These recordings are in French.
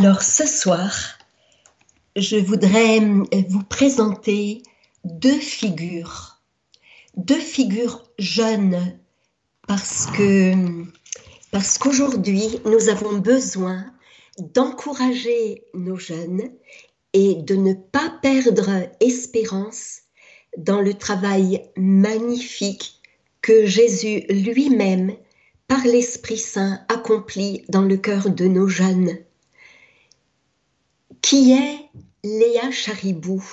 Alors ce soir, je voudrais vous présenter deux figures, deux figures jeunes, parce qu'aujourd'hui nous avons besoin d'encourager nos jeunes et de ne pas perdre espérance dans le travail magnifique que Jésus lui-même, par l'Esprit Saint, accomplit dans le cœur de nos jeunes. Qui est Léa Charibou?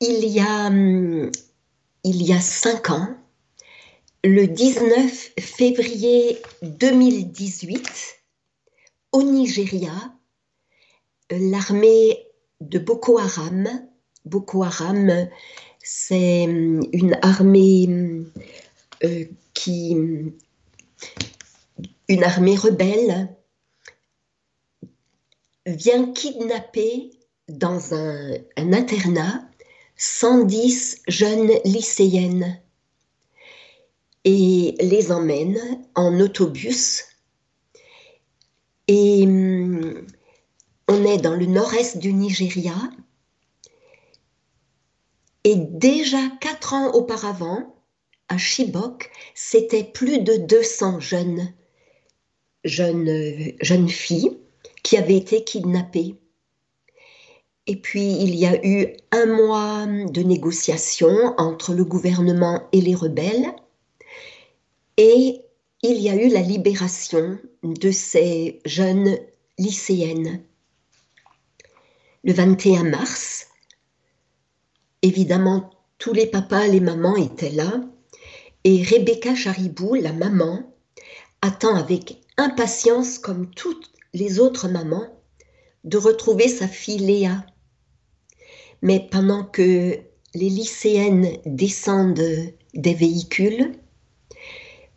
Il y, a, il y a cinq ans, le 19 février 2018, au Nigeria, l'armée de Boko Haram, Boko Haram, c'est une armée euh, qui, une armée rebelle vient kidnapper dans un, internat 110 jeunes lycéennes et les emmène en autobus. Et hum, on est dans le nord-est du Nigeria. Et déjà quatre ans auparavant, à Chibok, c'était plus de 200 jeunes, jeunes, jeunes filles qui avait été kidnappé. Et puis, il y a eu un mois de négociations entre le gouvernement et les rebelles. Et il y a eu la libération de ces jeunes lycéennes. Le 21 mars, évidemment, tous les papas, les mamans étaient là. Et Rebecca Charibou, la maman, attend avec impatience, comme toutes les autres mamans de retrouver sa fille Léa. Mais pendant que les lycéennes descendent des véhicules,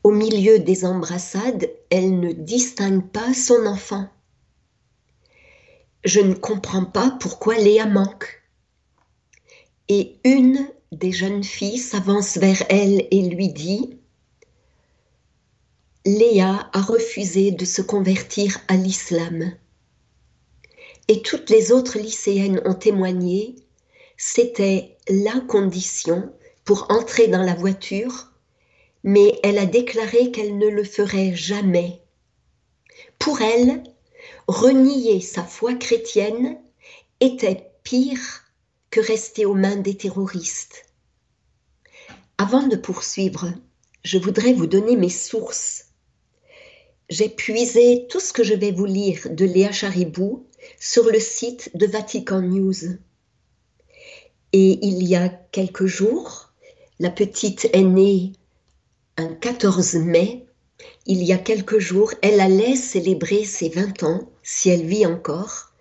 au milieu des embrassades, elle ne distingue pas son enfant. Je ne comprends pas pourquoi Léa manque. Et une des jeunes filles s'avance vers elle et lui dit Léa a refusé de se convertir à l'islam. Et toutes les autres lycéennes ont témoigné, c'était la condition pour entrer dans la voiture, mais elle a déclaré qu'elle ne le ferait jamais. Pour elle, renier sa foi chrétienne était pire que rester aux mains des terroristes. Avant de poursuivre, je voudrais vous donner mes sources j'ai puisé tout ce que je vais vous lire de Léa Charibou sur le site de Vatican News. Et il y a quelques jours, la petite est née un 14 mai. Il y a quelques jours, elle allait célébrer ses 20 ans, si elle vit encore.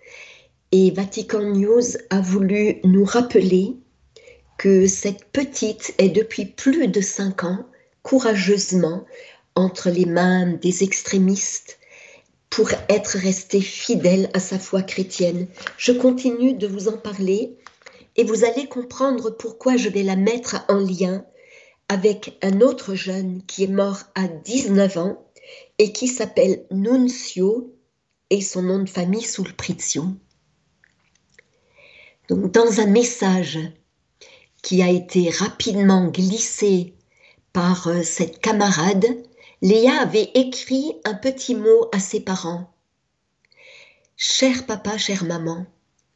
Et Vatican News a voulu nous rappeler que cette petite est depuis plus de 5 ans courageusement entre les mains des extrémistes pour être resté fidèle à sa foi chrétienne. Je continue de vous en parler et vous allez comprendre pourquoi je vais la mettre en lien avec un autre jeune qui est mort à 19 ans et qui s'appelle Nuncio et son nom de famille Sulprizio. Donc dans un message qui a été rapidement glissé par euh, cette camarade, Léa avait écrit un petit mot à ses parents. Cher papa, chère maman,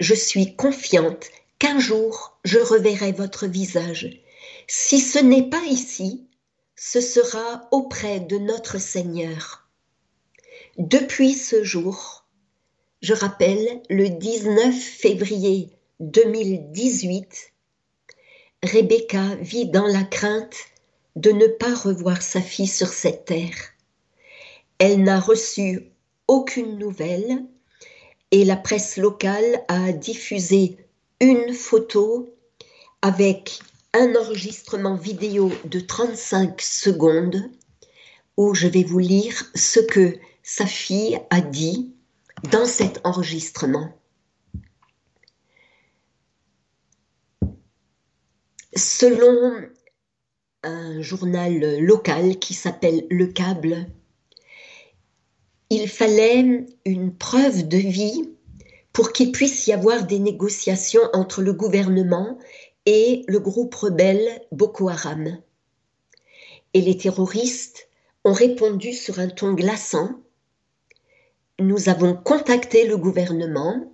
je suis confiante qu'un jour je reverrai votre visage. Si ce n'est pas ici, ce sera auprès de notre Seigneur. Depuis ce jour, je rappelle le 19 février 2018, Rebecca vit dans la crainte de ne pas revoir sa fille sur cette terre. Elle n'a reçu aucune nouvelle et la presse locale a diffusé une photo avec un enregistrement vidéo de 35 secondes où je vais vous lire ce que sa fille a dit dans cet enregistrement. Selon un journal local qui s'appelle Le Câble. il fallait une preuve de vie pour qu'il puisse y avoir des négociations entre le gouvernement et le groupe rebelle Boko Haram. Et les terroristes ont répondu sur un ton glaçant. Nous avons contacté le gouvernement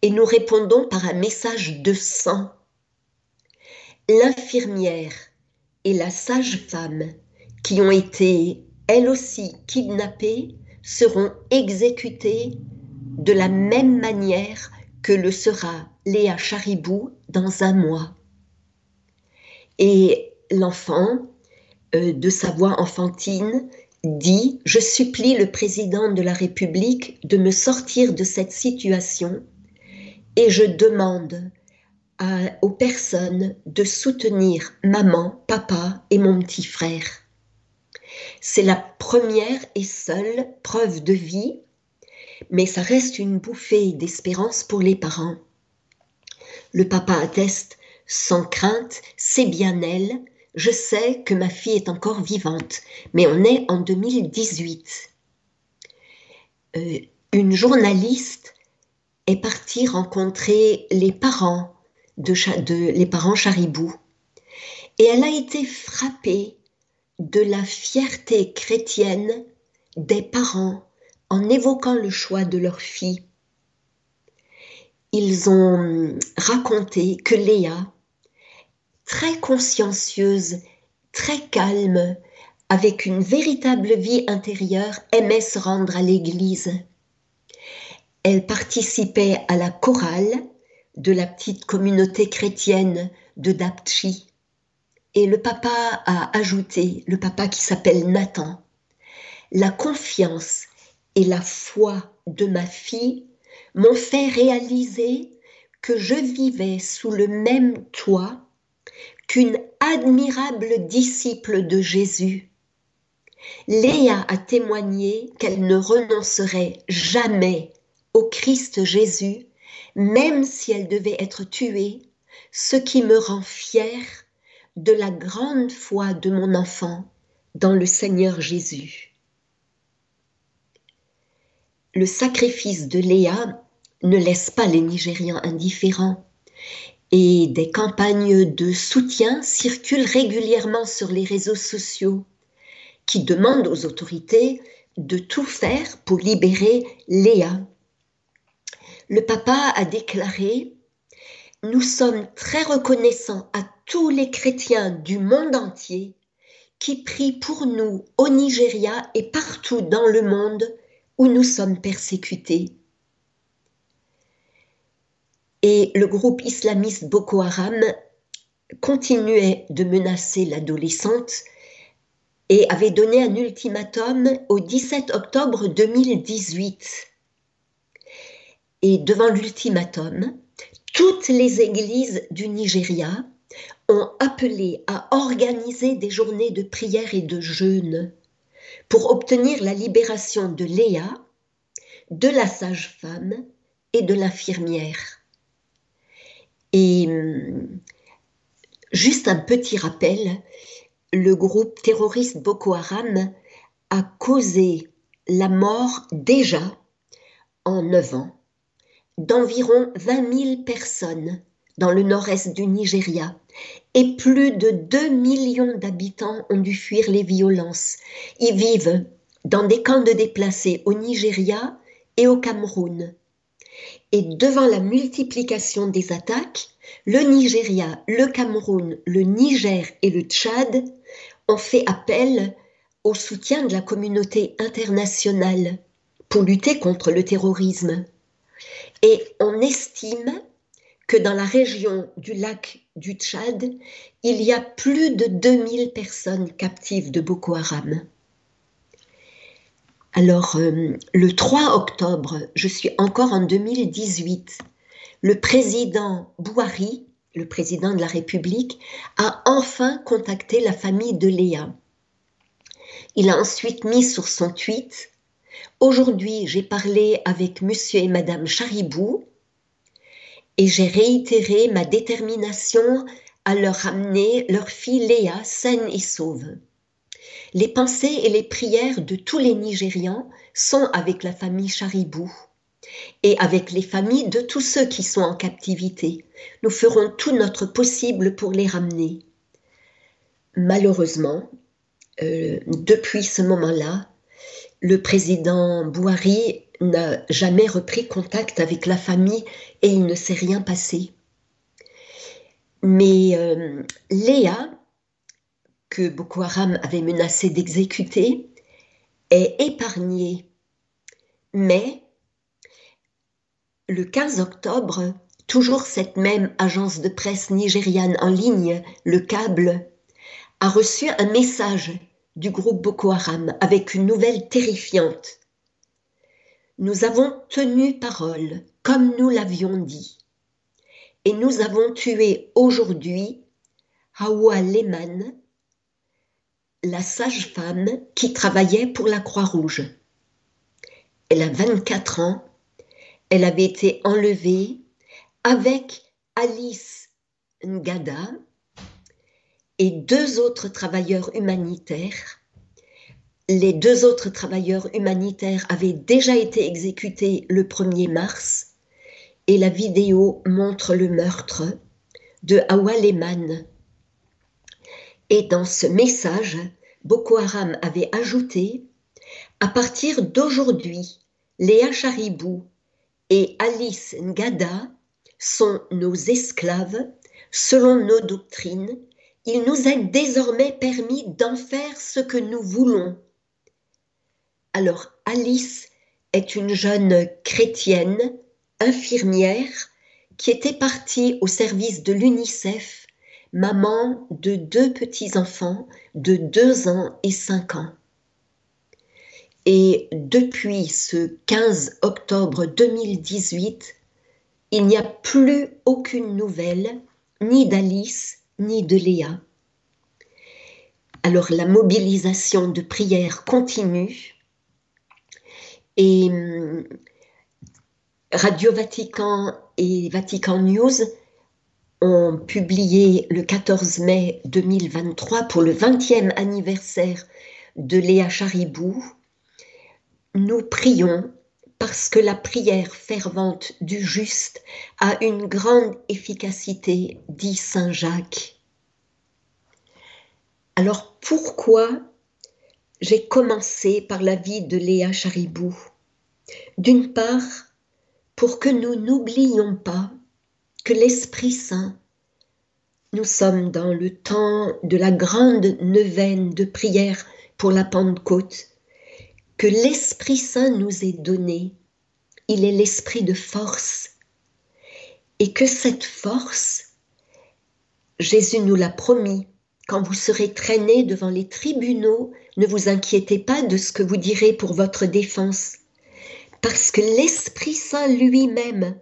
et nous répondons par un message de sang. L'infirmière et la sage-femme qui ont été elles aussi kidnappées seront exécutées de la même manière que le sera Léa Charibou dans un mois. Et l'enfant, euh, de sa voix enfantine, dit Je supplie le président de la République de me sortir de cette situation et je demande aux personnes de soutenir maman, papa et mon petit frère. C'est la première et seule preuve de vie, mais ça reste une bouffée d'espérance pour les parents. Le papa atteste sans crainte, c'est bien elle, je sais que ma fille est encore vivante, mais on est en 2018. Euh, une journaliste est partie rencontrer les parents de, les parents Charibou et elle a été frappée de la fierté chrétienne des parents en évoquant le choix de leur fille. Ils ont raconté que Léa, très consciencieuse, très calme, avec une véritable vie intérieure, aimait se rendre à l'église. Elle participait à la chorale de la petite communauté chrétienne de Dapchi et le papa a ajouté, le papa qui s'appelle Nathan, la confiance et la foi de ma fille m'ont fait réaliser que je vivais sous le même toit qu'une admirable disciple de Jésus. Léa a témoigné qu'elle ne renoncerait jamais au Christ Jésus, même si elle devait être tuée, ce qui me rend fière de la grande foi de mon enfant dans le Seigneur Jésus. Le sacrifice de Léa ne laisse pas les Nigérians indifférents et des campagnes de soutien circulent régulièrement sur les réseaux sociaux qui demandent aux autorités de tout faire pour libérer Léa. Le papa a déclaré Nous sommes très reconnaissants à tous les chrétiens du monde entier qui prient pour nous au Nigeria et partout dans le monde où nous sommes persécutés. Et le groupe islamiste Boko Haram continuait de menacer l'adolescente et avait donné un ultimatum au 17 octobre 2018. Et devant l'ultimatum, toutes les églises du Nigeria ont appelé à organiser des journées de prière et de jeûne pour obtenir la libération de Léa, de la sage-femme et de l'infirmière. Et juste un petit rappel, le groupe terroriste Boko Haram a causé la mort déjà en 9 ans d'environ 20 000 personnes dans le nord-est du Nigeria et plus de 2 millions d'habitants ont dû fuir les violences. Ils vivent dans des camps de déplacés au Nigeria et au Cameroun. Et devant la multiplication des attaques, le Nigeria, le Cameroun, le Niger et le Tchad ont fait appel au soutien de la communauté internationale pour lutter contre le terrorisme. Et on estime que dans la région du lac du Tchad, il y a plus de 2000 personnes captives de Boko Haram. Alors, euh, le 3 octobre, je suis encore en 2018, le président Bouhari, le président de la République, a enfin contacté la famille de Léa. Il a ensuite mis sur son tweet Aujourd'hui, j'ai parlé avec monsieur et madame Charibou, et j'ai réitéré ma détermination à leur amener leur fille Léa saine et sauve. les pensées et les prières de tous les Nigérians sont avec la famille Charibou et avec les familles de tous ceux qui sont en captivité. Nous ferons tout notre possible pour les ramener. Malheureusement, euh, depuis ce moment-là, le président Bouhari n'a jamais repris contact avec la famille et il ne s'est rien passé. Mais euh, Léa, que Boko Haram avait menacé d'exécuter, est épargnée. Mais le 15 octobre, toujours cette même agence de presse nigériane en ligne, le câble, a reçu un message du groupe Boko Haram avec une nouvelle terrifiante. Nous avons tenu parole, comme nous l'avions dit, et nous avons tué aujourd'hui Hawa Lehman, la sage-femme qui travaillait pour la Croix-Rouge. Elle a 24 ans, elle avait été enlevée avec Alice Ngada et deux autres travailleurs humanitaires les deux autres travailleurs humanitaires avaient déjà été exécutés le 1er mars et la vidéo montre le meurtre de Awaleman. Et dans ce message, Boko Haram avait ajouté À partir d'aujourd'hui, Léa Charibou et Alice Ngada sont nos esclaves selon nos doctrines. Il nous est désormais permis d'en faire ce que nous voulons alors Alice est une jeune chrétienne, infirmière, qui était partie au service de l'UNICEF, maman de deux petits-enfants de deux ans et cinq ans. Et depuis ce 15 octobre 2018, il n'y a plus aucune nouvelle, ni d'Alice, ni de Léa. Alors la mobilisation de prière continue et hum, Radio Vatican et Vatican News ont publié le 14 mai 2023 pour le 20e anniversaire de Léa Charibou. Nous prions parce que la prière fervente du juste a une grande efficacité, dit Saint Jacques. Alors pourquoi j'ai commencé par la vie de Léa Charibou? D'une part, pour que nous n'oublions pas que l'Esprit Saint, nous sommes dans le temps de la grande neuvaine de prière pour la Pentecôte, que l'Esprit Saint nous est donné. Il est l'Esprit de force. Et que cette force, Jésus nous l'a promis, quand vous serez traîné devant les tribunaux, ne vous inquiétez pas de ce que vous direz pour votre défense, parce que l'Esprit Saint lui-même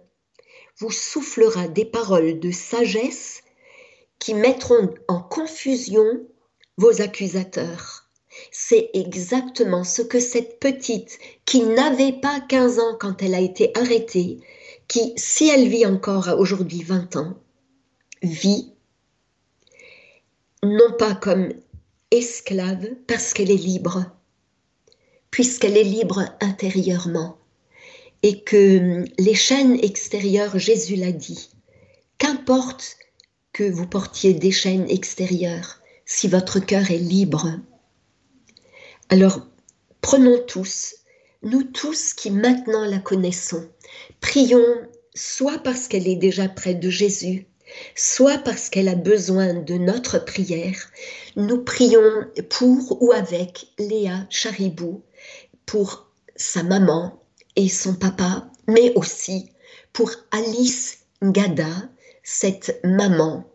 vous soufflera des paroles de sagesse qui mettront en confusion vos accusateurs. C'est exactement ce que cette petite qui n'avait pas 15 ans quand elle a été arrêtée, qui, si elle vit encore aujourd'hui 20 ans, vit non pas comme esclave parce qu'elle est libre, puisqu'elle est libre intérieurement, et que les chaînes extérieures, Jésus l'a dit, qu'importe que vous portiez des chaînes extérieures, si votre cœur est libre. Alors, prenons tous, nous tous qui maintenant la connaissons, prions soit parce qu'elle est déjà près de Jésus, soit parce qu'elle a besoin de notre prière, nous prions pour ou avec Léa Charibou, pour sa maman et son papa, mais aussi pour Alice Ngada, cette maman,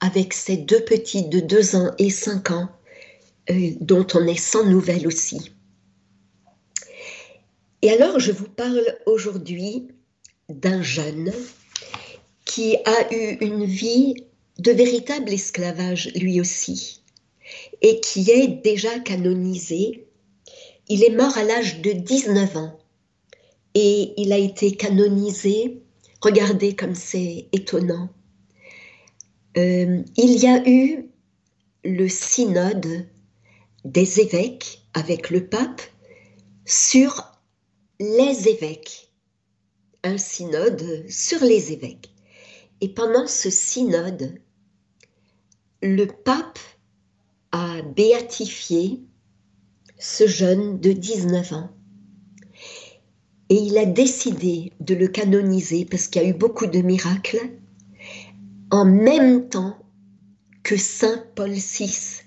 avec ses deux petits de deux ans et cinq ans, euh, dont on est sans nouvelles aussi. Et alors, je vous parle aujourd'hui d'un jeune qui a eu une vie de véritable esclavage lui aussi, et qui est déjà canonisé. Il est mort à l'âge de 19 ans, et il a été canonisé. Regardez comme c'est étonnant. Euh, il y a eu le synode des évêques avec le pape sur les évêques, un synode sur les évêques. Et pendant ce synode, le pape a béatifié ce jeune de 19 ans. Et il a décidé de le canoniser parce qu'il y a eu beaucoup de miracles en même temps que Saint Paul VI.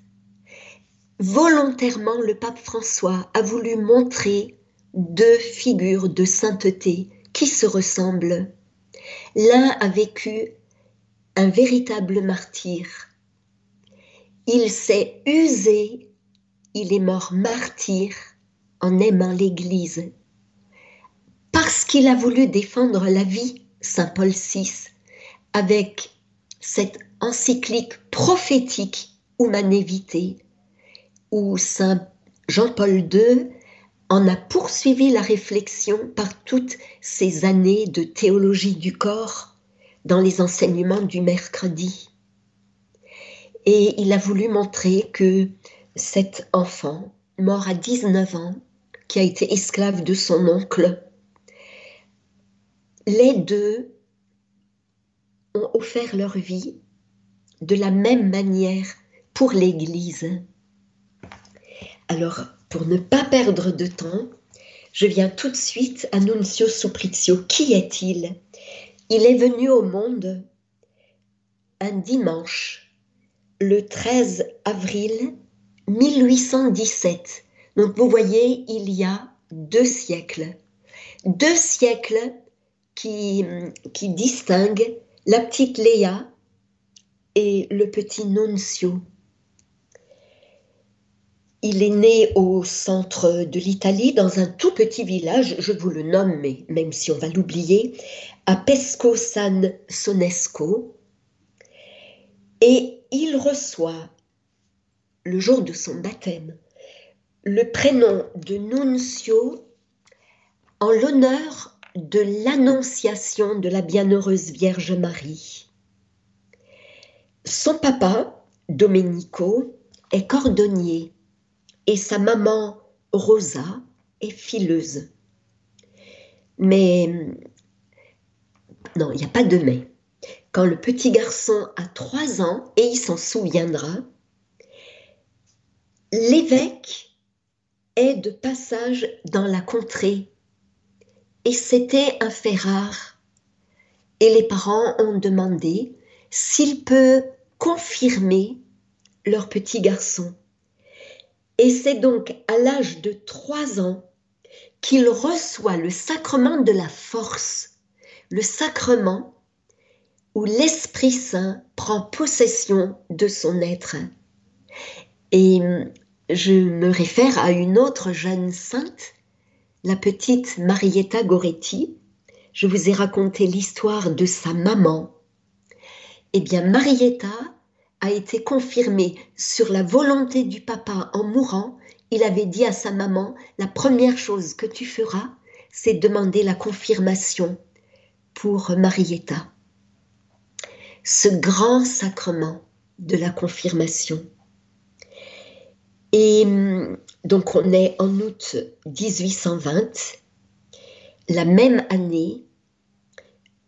Volontairement, le pape François a voulu montrer deux figures de sainteté qui se ressemblent. L'un a vécu un véritable martyr. Il s'est usé, il est mort martyr en aimant l'Église. Parce qu'il a voulu défendre la vie, Saint Paul VI, avec cette encyclique prophétique Humanité, où Saint Jean-Paul II en a poursuivi la réflexion par toutes ces années de théologie du corps dans les enseignements du mercredi. Et il a voulu montrer que cet enfant, mort à 19 ans, qui a été esclave de son oncle, les deux ont offert leur vie de la même manière pour l'Église. Alors, pour ne pas perdre de temps, je viens tout de suite à Nunzio Suprizio. Qui est-il? Il est venu au monde un dimanche, le 13 avril 1817. Donc vous voyez, il y a deux siècles. Deux siècles qui, qui distinguent la petite Léa et le petit Nunzio. Il est né au centre de l'Italie, dans un tout petit village, je vous le nomme, mais même si on va l'oublier, à Pesco San Sonesco. Et il reçoit, le jour de son baptême, le prénom de Nunzio en l'honneur de l'annonciation de la bienheureuse Vierge Marie. Son papa, Domenico, est cordonnier et sa maman Rosa est fileuse. Mais non, il n'y a pas de mais. Quand le petit garçon a trois ans, et il s'en souviendra, l'évêque est de passage dans la contrée. Et c'était un fait rare. Et les parents ont demandé s'il peut confirmer leur petit garçon. Et c'est donc à l'âge de trois ans qu'il reçoit le sacrement de la force, le sacrement où l'Esprit Saint prend possession de son être. Et je me réfère à une autre jeune sainte, la petite Marietta Goretti. Je vous ai raconté l'histoire de sa maman. Eh bien, Marietta a été confirmé sur la volonté du papa en mourant. Il avait dit à sa maman, la première chose que tu feras, c'est demander la confirmation pour Marietta. Ce grand sacrement de la confirmation. Et hum, donc on est en août 1820, la même année,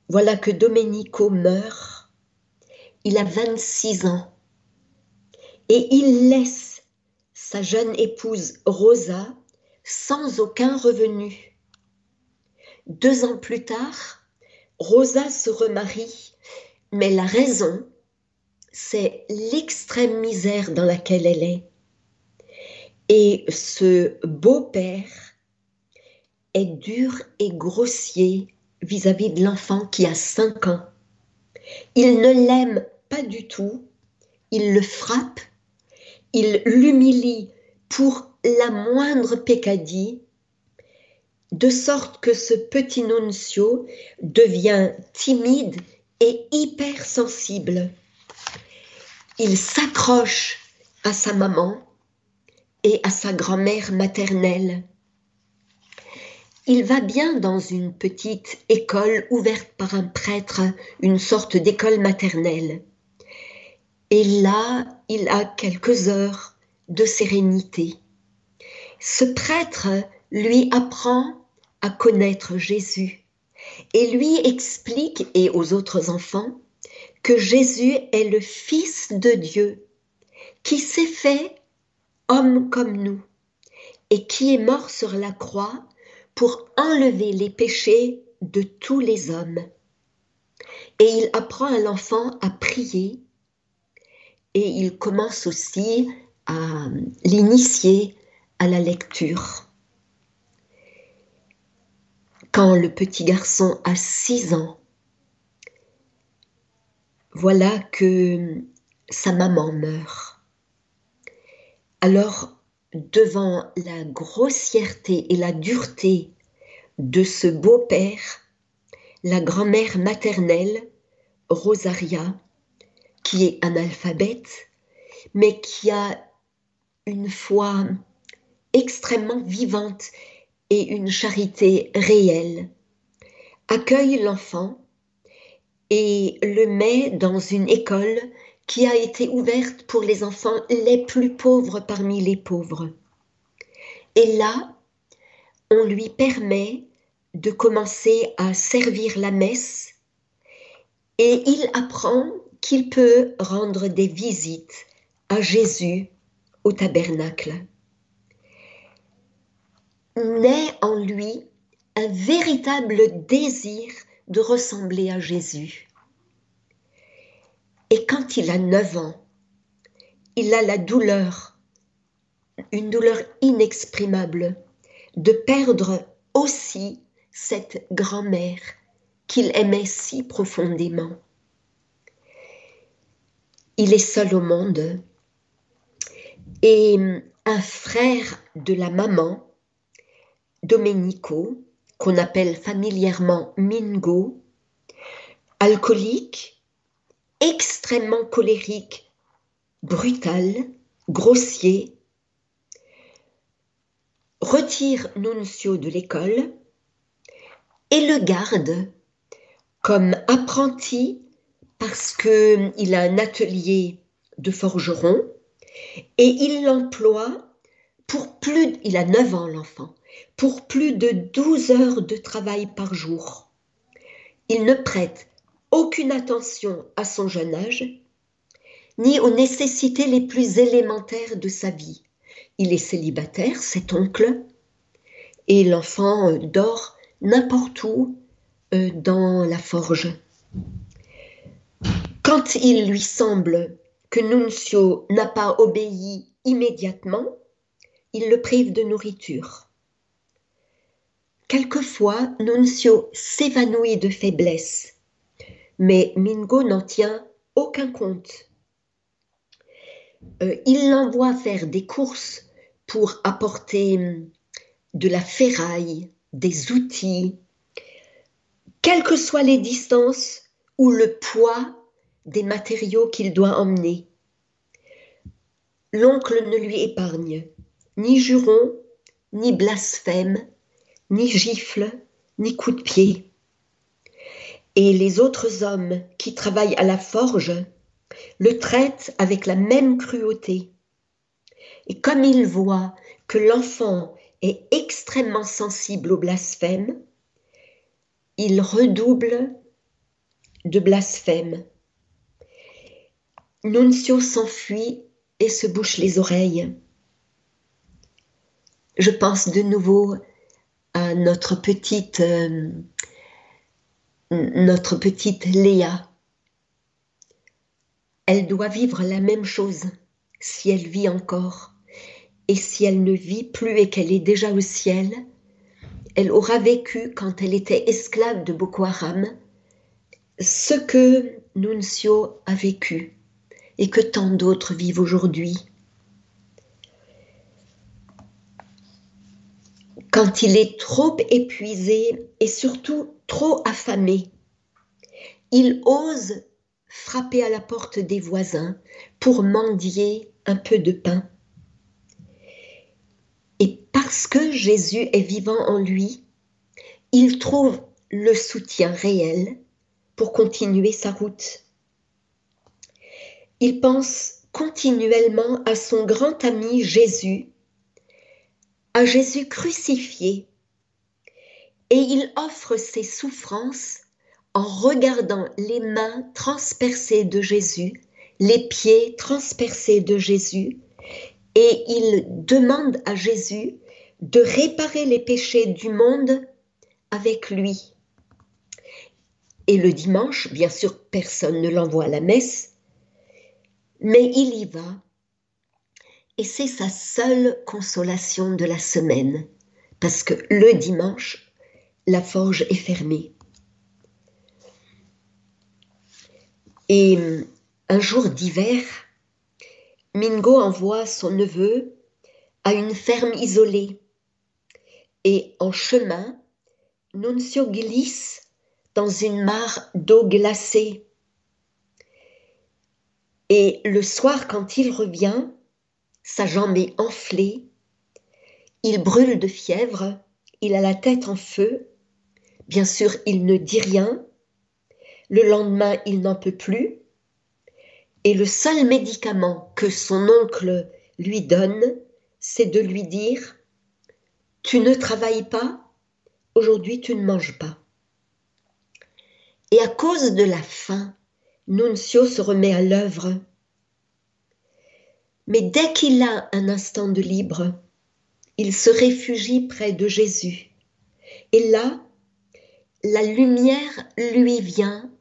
voilà que Domenico meurt il a 26 ans et il laisse sa jeune épouse Rosa sans aucun revenu. Deux ans plus tard, Rosa se remarie, mais la raison, c'est l'extrême misère dans laquelle elle est. Et ce beau-père est dur et grossier vis-à-vis -vis de l'enfant qui a cinq ans. Il ne l'aime pas du tout, il le frappe, il l'humilie pour la moindre peccadille, de sorte que ce petit nuncio devient timide et hypersensible. Il s'accroche à sa maman et à sa grand-mère maternelle. Il va bien dans une petite école ouverte par un prêtre, une sorte d'école maternelle. Et là, il a quelques heures de sérénité. Ce prêtre lui apprend à connaître Jésus et lui explique, et aux autres enfants, que Jésus est le Fils de Dieu, qui s'est fait homme comme nous, et qui est mort sur la croix pour enlever les péchés de tous les hommes. Et il apprend à l'enfant à prier, et il commence aussi à l'initier à la lecture. Quand le petit garçon a six ans, voilà que sa maman meurt. Alors, devant la grossièreté et la dureté de ce beau-père, la grand-mère maternelle, Rosaria, qui est analphabète, mais qui a une foi extrêmement vivante et une charité réelle, accueille l'enfant et le met dans une école qui a été ouverte pour les enfants les plus pauvres parmi les pauvres. Et là, on lui permet de commencer à servir la messe et il apprend qu'il peut rendre des visites à Jésus au tabernacle naît en lui un véritable désir de ressembler à Jésus. Et quand il a 9 ans, il a la douleur, une douleur inexprimable, de perdre aussi cette grand-mère qu'il aimait si profondément. Il est seul au monde. Et un frère de la maman Domenico, qu'on appelle familièrement Mingo, alcoolique, extrêmement colérique, brutal, grossier, retire Nunzio de l'école et le garde comme apprenti parce qu'il a un atelier de forgeron et il l'emploie pour plus, il a 9 ans l'enfant, pour plus de 12 heures de travail par jour. Il ne prête aucune attention à son jeune âge, ni aux nécessités les plus élémentaires de sa vie. Il est célibataire, cet oncle, et l'enfant euh, dort n'importe où euh, dans la forge. Quand il lui semble que Nunzio n'a pas obéi immédiatement, il le prive de nourriture. Quelquefois, Nunzio s'évanouit de faiblesse, mais Mingo n'en tient aucun compte. Euh, il l'envoie faire des courses pour apporter hum, de la ferraille, des outils, quelles que soient les distances ou le poids des matériaux qu'il doit emmener. L'oncle ne lui épargne ni juron, ni blasphème, ni gifle, ni coup de pied. Et les autres hommes qui travaillent à la forge le traitent avec la même cruauté. Et comme ils voient que l'enfant est extrêmement sensible au blasphème, ils redoublent de blasphème. Nunzio s'enfuit et se bouche les oreilles. Je pense de nouveau notre petite, euh, notre petite Léa. Elle doit vivre la même chose si elle vit encore. Et si elle ne vit plus et qu'elle est déjà au ciel, elle aura vécu quand elle était esclave de Boko Haram ce que Nunzio a vécu et que tant d'autres vivent aujourd'hui. quand il est trop épuisé et surtout trop affamé, il ose frapper à la porte des voisins pour mendier un peu de pain. Et parce que Jésus est vivant en lui, il trouve le soutien réel pour continuer sa route. Il pense continuellement à son grand ami Jésus, à Jésus crucifié, et il offre ses souffrances en regardant les mains transpercées de Jésus, les pieds transpercés de Jésus, et il demande à Jésus de réparer les péchés du monde avec lui. Et le dimanche, bien sûr, personne ne l'envoie à la messe, mais il y va. Et c'est sa seule consolation de la semaine, parce que le dimanche, la forge est fermée. Et un jour d'hiver, Mingo envoie son neveu à une ferme isolée. Et en chemin, Nuncio glisse dans une mare d'eau glacée. Et le soir, quand il revient, sa jambe est enflée, il brûle de fièvre, il a la tête en feu. Bien sûr, il ne dit rien. Le lendemain, il n'en peut plus. Et le seul médicament que son oncle lui donne, c'est de lui dire Tu ne travailles pas, aujourd'hui tu ne manges pas. Et à cause de la faim, Nuncio se remet à l'œuvre. Mais dès qu'il a un instant de libre, il se réfugie près de Jésus. Et là, la lumière lui vient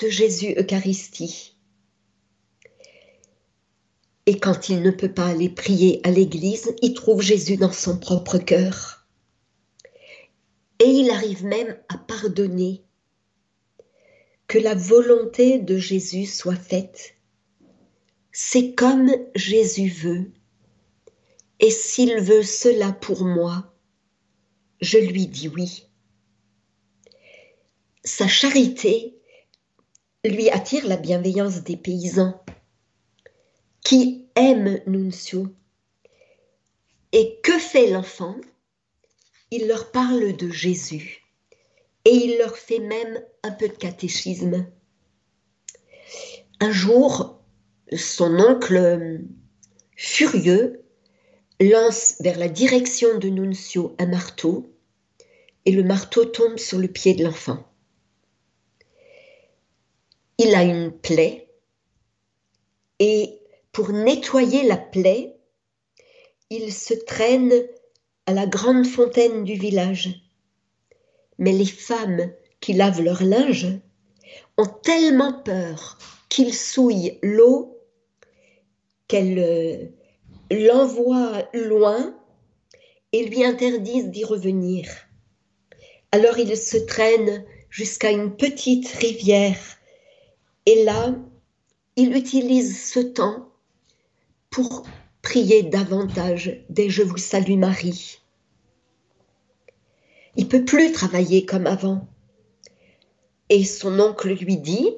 de Jésus Eucharistie. Et quand il ne peut pas aller prier à l'église, il trouve Jésus dans son propre cœur. Et il arrive même à pardonner. Que la volonté de Jésus soit faite. C'est comme Jésus veut. Et s'il veut cela pour moi, je lui dis oui. Sa charité lui attire la bienveillance des paysans qui aiment Nuncio. Et que fait l'enfant? Il leur parle de Jésus et il leur fait même un peu de catéchisme. Un jour, son oncle, furieux, lance vers la direction de Nuncio un marteau et le marteau tombe sur le pied de l'enfant. Il a une plaie et pour nettoyer la plaie, il se traîne à la grande fontaine du village. Mais les femmes qui lavent leur linge ont tellement peur qu'il souille l'eau qu'elles euh, l'envoient loin et lui interdisent d'y revenir. Alors il se traîne jusqu'à une petite rivière et là, il utilise ce temps pour prier davantage dès Je vous salue Marie. Il peut plus travailler comme avant. Et son oncle lui dit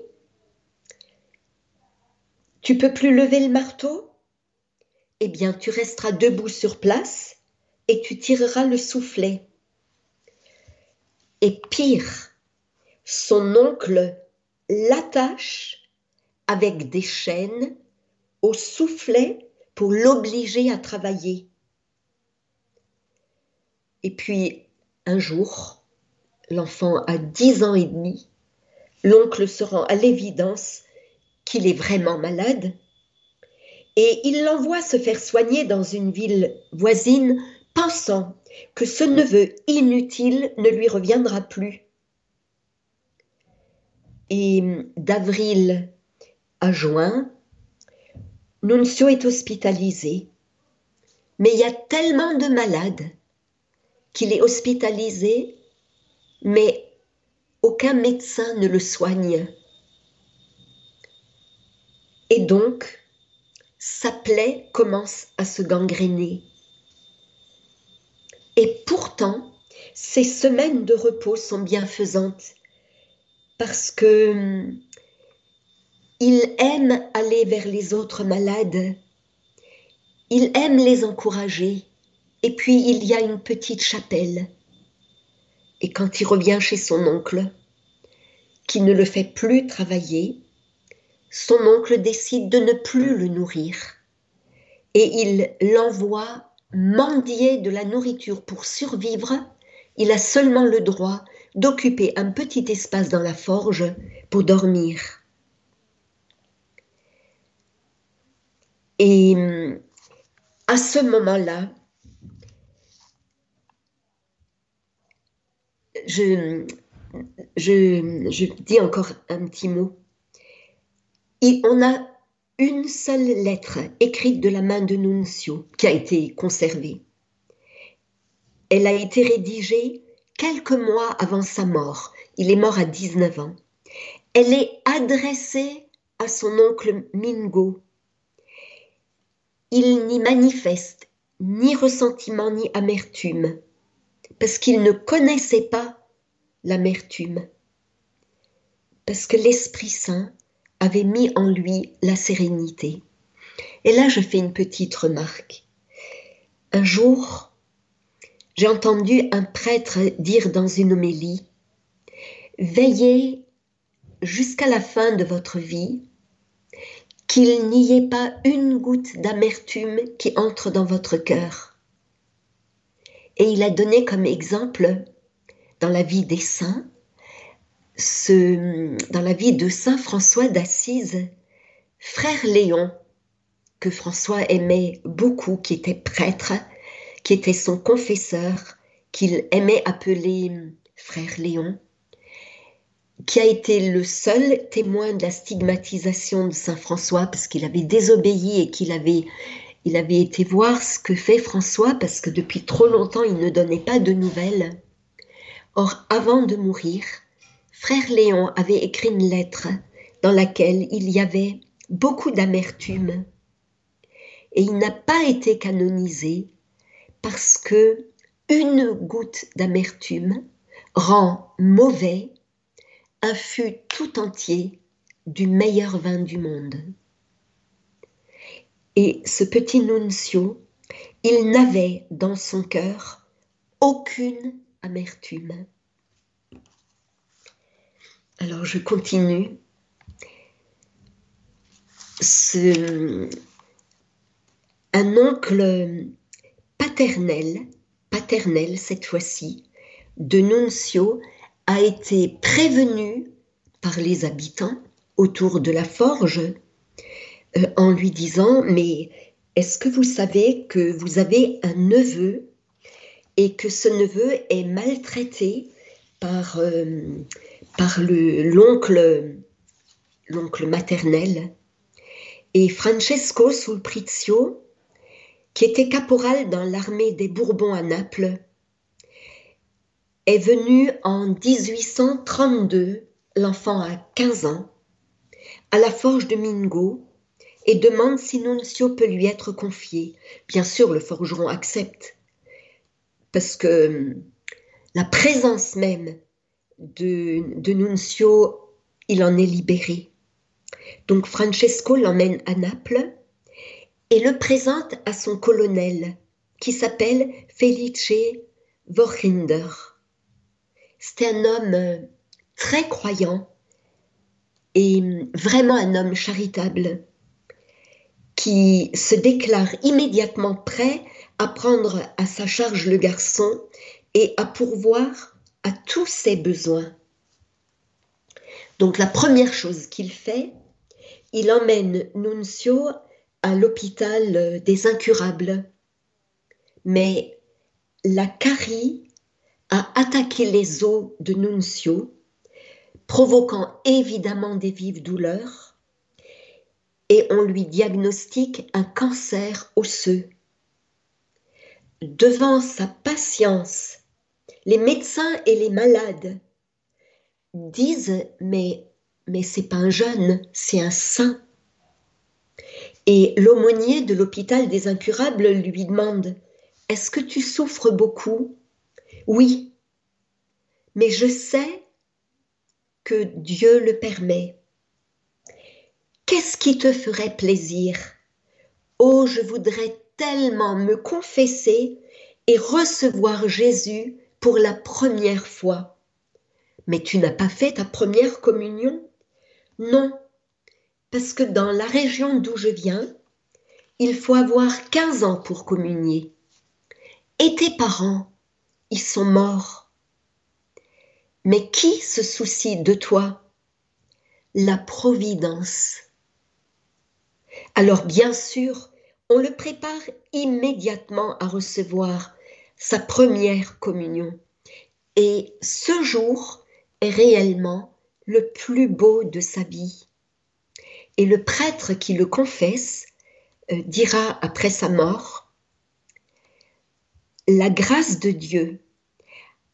Tu peux plus lever le marteau? Eh bien, tu resteras debout sur place et tu tireras le soufflet. Et pire, son oncle l'attache avec des chaînes au soufflet pour l'obliger à travailler. Et puis, un jour, l'enfant a dix ans et demi, l'oncle se rend à l'évidence qu'il est vraiment malade et il l'envoie se faire soigner dans une ville voisine, pensant que ce neveu inutile ne lui reviendra plus. Et d'avril à juin, Nuncio est hospitalisé, mais il y a tellement de malades qu'il est hospitalisé, mais aucun médecin ne le soigne. Et donc, sa plaie commence à se gangréner. Et pourtant, ces semaines de repos sont bienfaisantes parce que il aime aller vers les autres malades. Il aime les encourager. Et puis il y a une petite chapelle. Et quand il revient chez son oncle, qui ne le fait plus travailler, son oncle décide de ne plus le nourrir et il l'envoie mendier de la nourriture pour survivre. Il a seulement le droit d'occuper un petit espace dans la forge pour dormir. Et à ce moment-là, je, dis encore un petit mot. On a une seule lettre écrite de la main de Nunzio qui a été conservée. Elle a été rédigée quelques mois avant sa mort. Il est mort à 19 ans. Elle est adressée à son oncle Mingo. Il n'y manifeste ni ressentiment ni amertume parce qu'il ne connaissait pas l'amertume, parce que l'Esprit Saint avait mis en lui la sérénité. Et là, je fais une petite remarque. Un jour, j'ai entendu un prêtre dire dans une homélie, Veillez jusqu'à la fin de votre vie qu'il n'y ait pas une goutte d'amertume qui entre dans votre cœur. Et il a donné comme exemple, dans la vie des saints, ce, dans la vie de Saint François d'Assise, frère Léon, que François aimait beaucoup, qui était prêtre, qui était son confesseur, qu'il aimait appeler frère Léon, qui a été le seul témoin de la stigmatisation de Saint François parce qu'il avait désobéi et qu'il avait, il avait été voir ce que fait François parce que depuis trop longtemps il ne donnait pas de nouvelles. Or, avant de mourir, frère Léon avait écrit une lettre dans laquelle il y avait beaucoup d'amertume et il n'a pas été canonisé parce que une goutte d'amertume rend mauvais un fût tout entier du meilleur vin du monde. Et ce petit nuncio, il n'avait dans son cœur aucune amertume. Alors je continue. un oncle paternel, paternel cette fois-ci, de Nuncio a été prévenu par les habitants autour de la forge euh, en lui disant Mais est-ce que vous savez que vous avez un neveu et que ce neveu est maltraité par, euh, l'oncle l'oncle maternel? Et Francesco Sulprizio qui était caporal dans l'armée des Bourbons à Naples, est venu en 1832, l'enfant a 15 ans, à la forge de Mingo et demande si Nunzio peut lui être confié. Bien sûr, le forgeron accepte, parce que hum, la présence même de, de Nunzio, il en est libéré. Donc Francesco l'emmène à Naples et le présente à son colonel, qui s'appelle Felice Vorhinder. C'est un homme euh, très croyant et hum, vraiment un homme charitable qui se déclare immédiatement prêt à prendre à sa charge le garçon et à pourvoir à tous ses besoins. Donc la première chose qu'il fait, il emmène Nunzio à l'hôpital des incurables. Mais la carie a attaqué les os de Nunzio, provoquant évidemment des vives douleurs, et on lui diagnostique un cancer osseux. Devant sa patience, les médecins et les malades disent mais mais c'est pas un jeune, c'est un saint. Et l'aumônier de l'hôpital des incurables lui demande Est-ce que tu souffres beaucoup? Oui, mais je sais que Dieu le permet. Qu'est-ce qui te ferait plaisir? Oh, je voudrais tellement me confesser et recevoir Jésus pour la première fois. Mais tu n'as pas fait ta première communion? Non, parce que dans la région d'où je viens, il faut avoir 15 ans pour communier. Et tes parents, ils sont morts. Mais qui se soucie de toi? La Providence. Alors bien sûr, on le prépare immédiatement à recevoir sa première communion. Et ce jour est réellement le plus beau de sa vie. Et le prêtre qui le confesse euh, dira après sa mort, la grâce de Dieu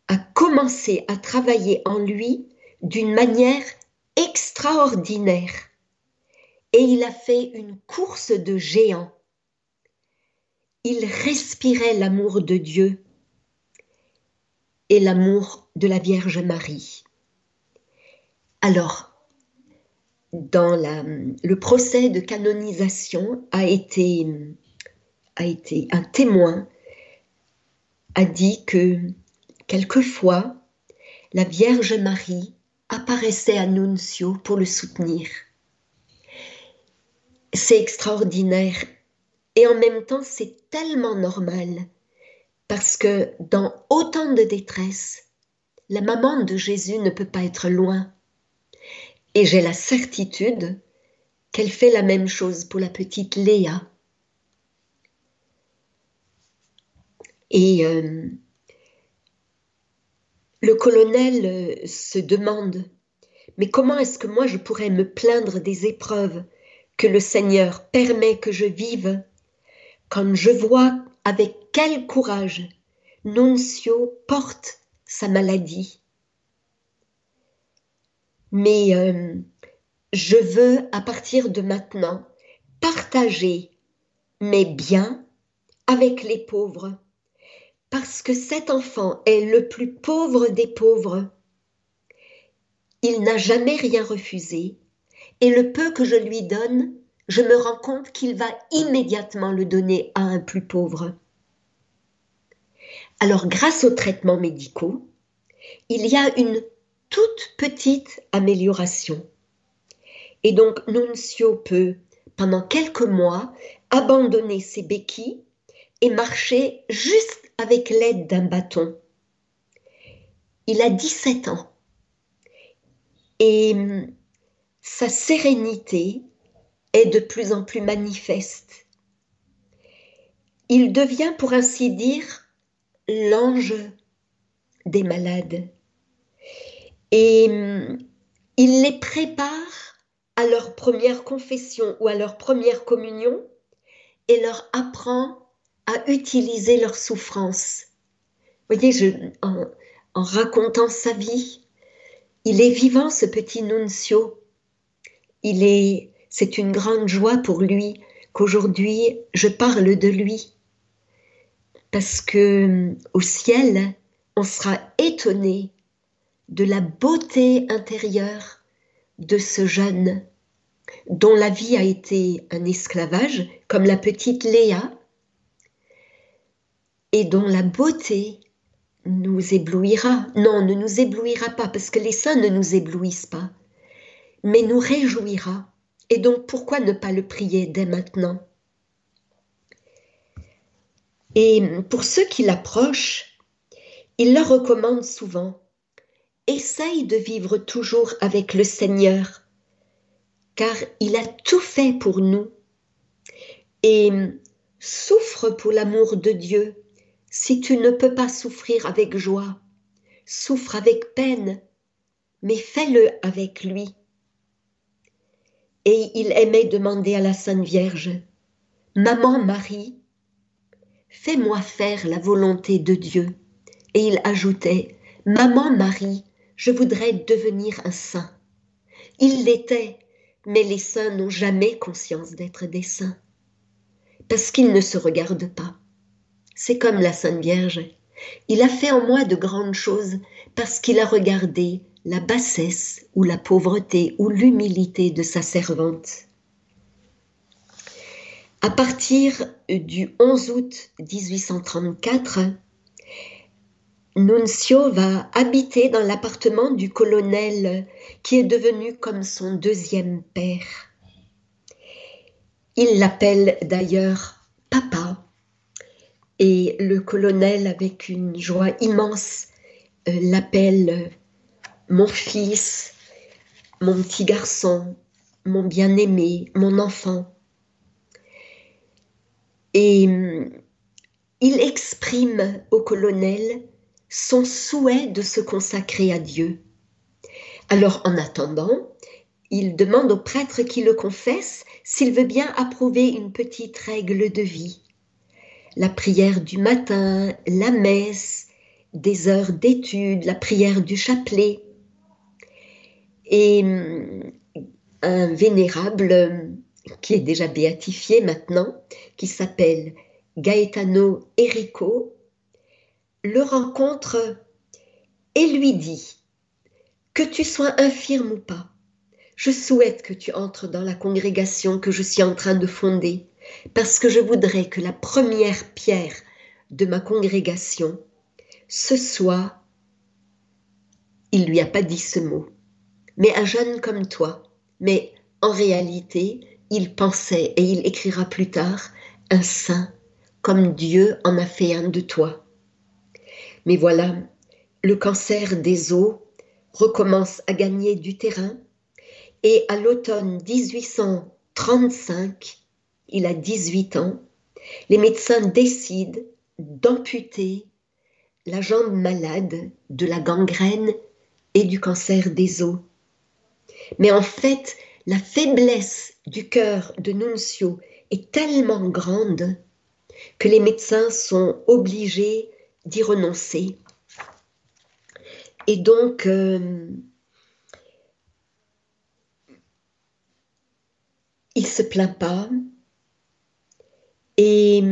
a commencé à travailler en lui d'une manière extraordinaire et il a fait une course de géant. Il respirait l'amour de Dieu et l'amour de la Vierge Marie. Alors, dans le procès de canonisation a été, a été un témoin, a dit que quelquefois la Vierge Marie apparaissait à Nunzio pour le soutenir. C'est extraordinaire et en même temps c'est tellement normal parce que dans autant de détresse, la maman de Jésus ne peut pas être loin. Et j'ai la certitude qu'elle fait la même chose pour la petite Léa. Et euh, le colonel euh, se demande, mais comment est-ce que moi je pourrais me plaindre des épreuves le Seigneur permet que je vive quand je vois avec quel courage Nuncio porte sa maladie mais euh, je veux à partir de maintenant partager mes biens avec les pauvres, parce que cet enfant est le plus pauvre des pauvres. Il n'a jamais rien refusé, et le peu que je lui donne, je me rends compte qu'il va immédiatement le donner à un plus pauvre. Alors grâce aux traitements médicaux, il y a une toute petite amélioration. Et donc Nuncio peut, pendant quelques mois, abandonner ses béquilles et marcher juste avec l'aide d'un bâton. Il a 17 ans et sa sérénité est de plus en plus manifeste. Il devient, pour ainsi dire, l'ange des malades et hum, il les prépare à leur première confession ou à leur première communion et leur apprend à utiliser leur souffrance. Vous voyez, en, en racontant sa vie, il est vivant ce petit Nuncio. C'est une grande joie pour lui qu'aujourd'hui je parle de lui. Parce que au ciel, on sera étonné de la beauté intérieure de ce jeune dont la vie a été un esclavage, comme la petite Léa, et dont la beauté nous éblouira. Non, ne nous éblouira pas, parce que les saints ne nous éblouissent pas, mais nous réjouira. Et donc, pourquoi ne pas le prier dès maintenant? Et pour ceux qui l'approchent, il leur recommande souvent essaye de vivre toujours avec le Seigneur, car il a tout fait pour nous. Et souffre pour l'amour de Dieu si tu ne peux pas souffrir avec joie. Souffre avec peine, mais fais-le avec lui. Et il aimait demander à la Sainte Vierge, Maman Marie, fais-moi faire la volonté de Dieu. Et il ajoutait, Maman Marie, je voudrais devenir un saint. Il l'était, mais les saints n'ont jamais conscience d'être des saints, parce qu'ils ne se regardent pas. C'est comme la Sainte Vierge. Il a fait en moi de grandes choses parce qu'il a regardé la bassesse ou la pauvreté ou l'humilité de sa servante. À partir du 11 août 1834, Nunzio va habiter dans l'appartement du colonel qui est devenu comme son deuxième père. Il l'appelle d'ailleurs papa. Et le colonel, avec une joie immense, euh, l'appelle mon fils, mon petit garçon, mon bien-aimé, mon enfant. Et hum, il exprime au colonel son souhait de se consacrer à Dieu. Alors en attendant, il demande au prêtre qui le confesse s'il veut bien approuver une petite règle de vie. La prière du matin, la messe, des heures d'étude, la prière du chapelet. Et hum, un vénérable qui est déjà béatifié maintenant, qui s'appelle Gaetano Erico, le rencontre et lui dit Que tu sois infirme ou pas, je souhaite que tu entres dans la congrégation que je suis en train de fonder, parce que je voudrais que la première pierre de ma congrégation, ce soit, il lui a pas dit ce mot, mais un jeune comme toi, mais en réalité, il pensait, et il écrira plus tard, un saint, comme Dieu en a fait un de toi. Mais voilà, le cancer des os recommence à gagner du terrain, et à l'automne 1835, il a 18 ans, les médecins décident d'amputer la jambe malade de la gangrène et du cancer des os. Mais en fait, la faiblesse du cœur de Nuncio est tellement grande que les médecins sont obligés d'y renoncer. Et donc, euh, il se plaint pas et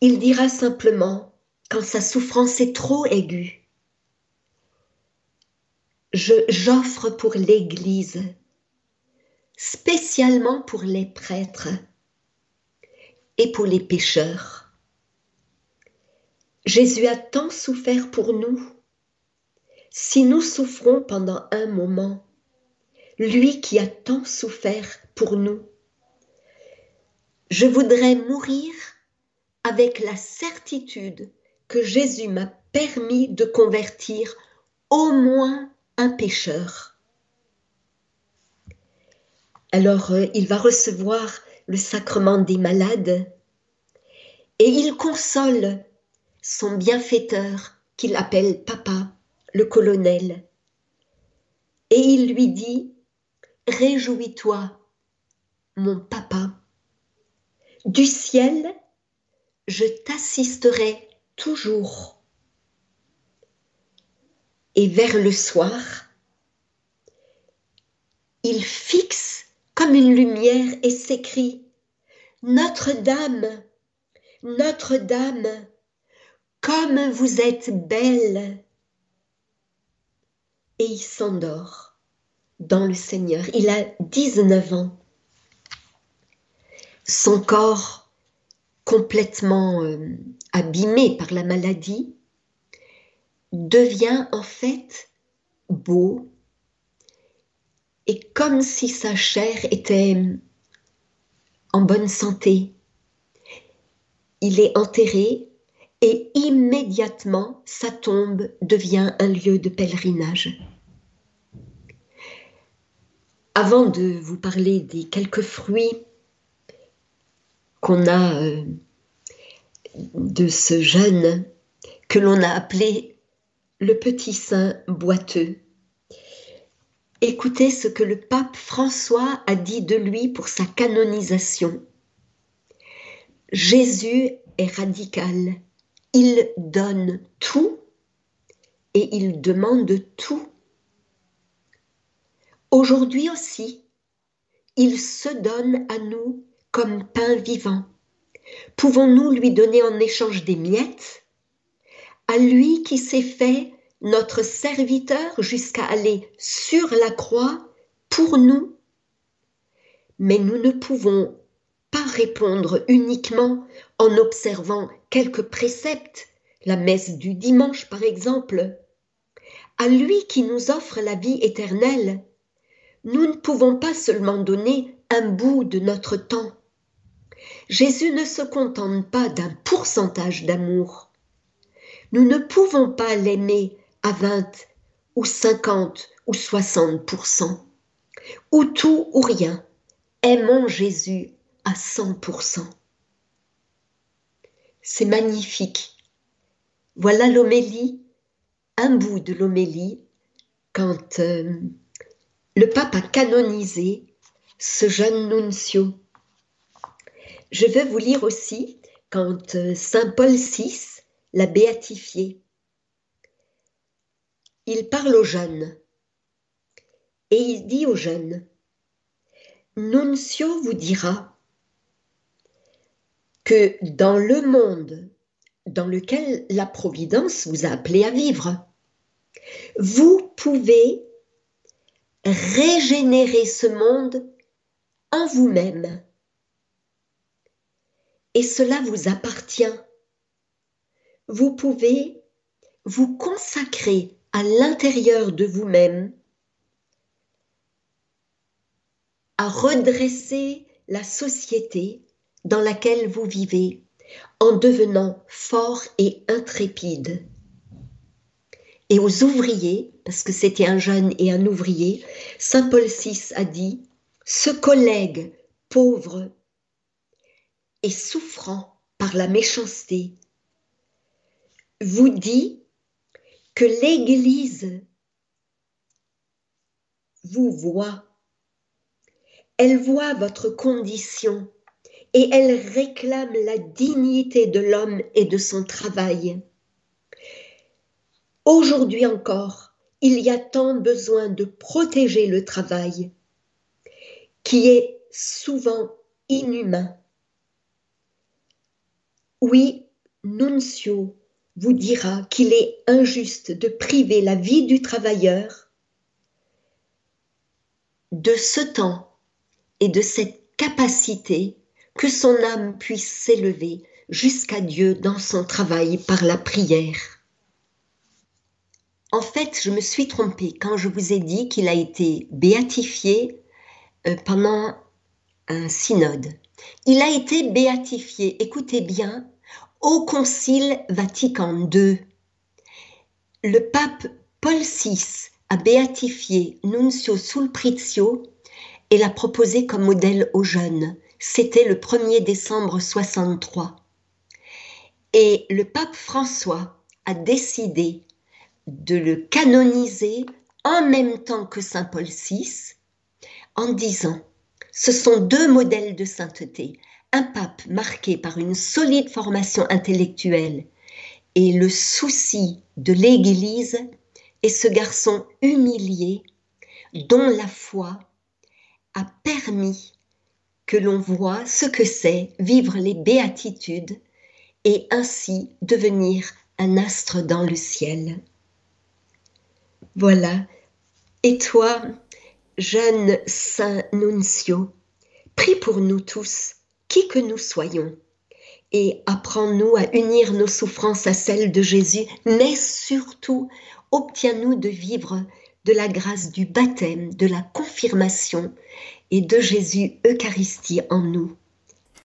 il dira simplement, quand sa souffrance est trop aiguë, j'offre pour l'Église, spécialement pour les prêtres et pour les pécheurs. Jésus a tant souffert pour nous. Si nous souffrons pendant un moment, lui qui a tant souffert pour nous, je voudrais mourir avec la certitude que Jésus m'a permis de convertir au moins un pécheur. Alors euh, il va recevoir le sacrement des malades et il console son bienfaiteur qu'il appelle papa, le colonel. Et il lui dit, Réjouis-toi, mon papa. Du ciel, je t'assisterai toujours et vers le soir, il fixe comme une lumière et s'écrie Notre-Dame, Notre-Dame, comme vous êtes belle. Et il s'endort dans le Seigneur. Il a 19 ans. Son corps complètement euh, abîmé par la maladie devient en fait beau et comme si sa chair était en bonne santé. Il est enterré et immédiatement sa tombe devient un lieu de pèlerinage. Avant de vous parler des quelques fruits qu'on a euh, de ce jeune que l'on a appelé le petit saint boiteux. Écoutez ce que le pape François a dit de lui pour sa canonisation. Jésus est radical. Il donne tout et il demande tout. Aujourd'hui aussi, il se donne à nous comme pain vivant. Pouvons-nous lui donner en échange des miettes? À lui qui s'est fait notre serviteur jusqu'à aller sur la croix pour nous. Mais nous ne pouvons pas répondre uniquement en observant quelques préceptes, la messe du dimanche par exemple. À lui qui nous offre la vie éternelle, nous ne pouvons pas seulement donner un bout de notre temps. Jésus ne se contente pas d'un pourcentage d'amour. Nous ne pouvons pas l'aimer à 20 ou 50 ou 60% ou tout ou rien. Aimons Jésus à 100% C'est magnifique. Voilà l'homélie, un bout de l'homélie, quand euh, le pape a canonisé ce jeune nuncio. Je veux vous lire aussi quand euh, Saint Paul VI l'a béatifié. Il parle aux jeunes et il dit aux jeunes, Nuncio vous dira que dans le monde dans lequel la Providence vous a appelé à vivre, vous pouvez régénérer ce monde en vous-même. Et cela vous appartient. Vous pouvez vous consacrer à l'intérieur de vous-même à redresser la société dans laquelle vous vivez en devenant fort et intrépide. Et aux ouvriers, parce que c'était un jeune et un ouvrier, Saint Paul VI a dit, ce collègue pauvre et souffrant par la méchanceté vous dit que l'Église vous voit, elle voit votre condition et elle réclame la dignité de l'homme et de son travail. Aujourd'hui encore, il y a tant besoin de protéger le travail qui est souvent inhumain. Oui, Nuncio vous dira qu'il est injuste de priver la vie du travailleur de ce temps et de cette capacité que son âme puisse s'élever jusqu'à Dieu dans son travail par la prière. En fait, je me suis trompée quand je vous ai dit qu'il a été béatifié euh, pendant un synode. Il a été béatifié, écoutez bien, au Concile Vatican II. Le pape Paul VI a béatifié Nunzio Sulprizio et l'a proposé comme modèle aux jeunes. C'était le 1er décembre 63. Et le pape François a décidé de le canoniser en même temps que Saint Paul VI en disant ce sont deux modèles de sainteté, un pape marqué par une solide formation intellectuelle et le souci de l'Église et ce garçon humilié dont la foi a permis que l'on voit ce que c'est vivre les béatitudes et ainsi devenir un astre dans le ciel. Voilà. Et toi, jeune Saint Nuncio, prie pour nous tous, qui que nous soyons, et apprends-nous à unir nos souffrances à celles de Jésus, mais surtout, obtiens-nous de vivre de la grâce du baptême, de la confirmation et de Jésus Eucharistie en nous.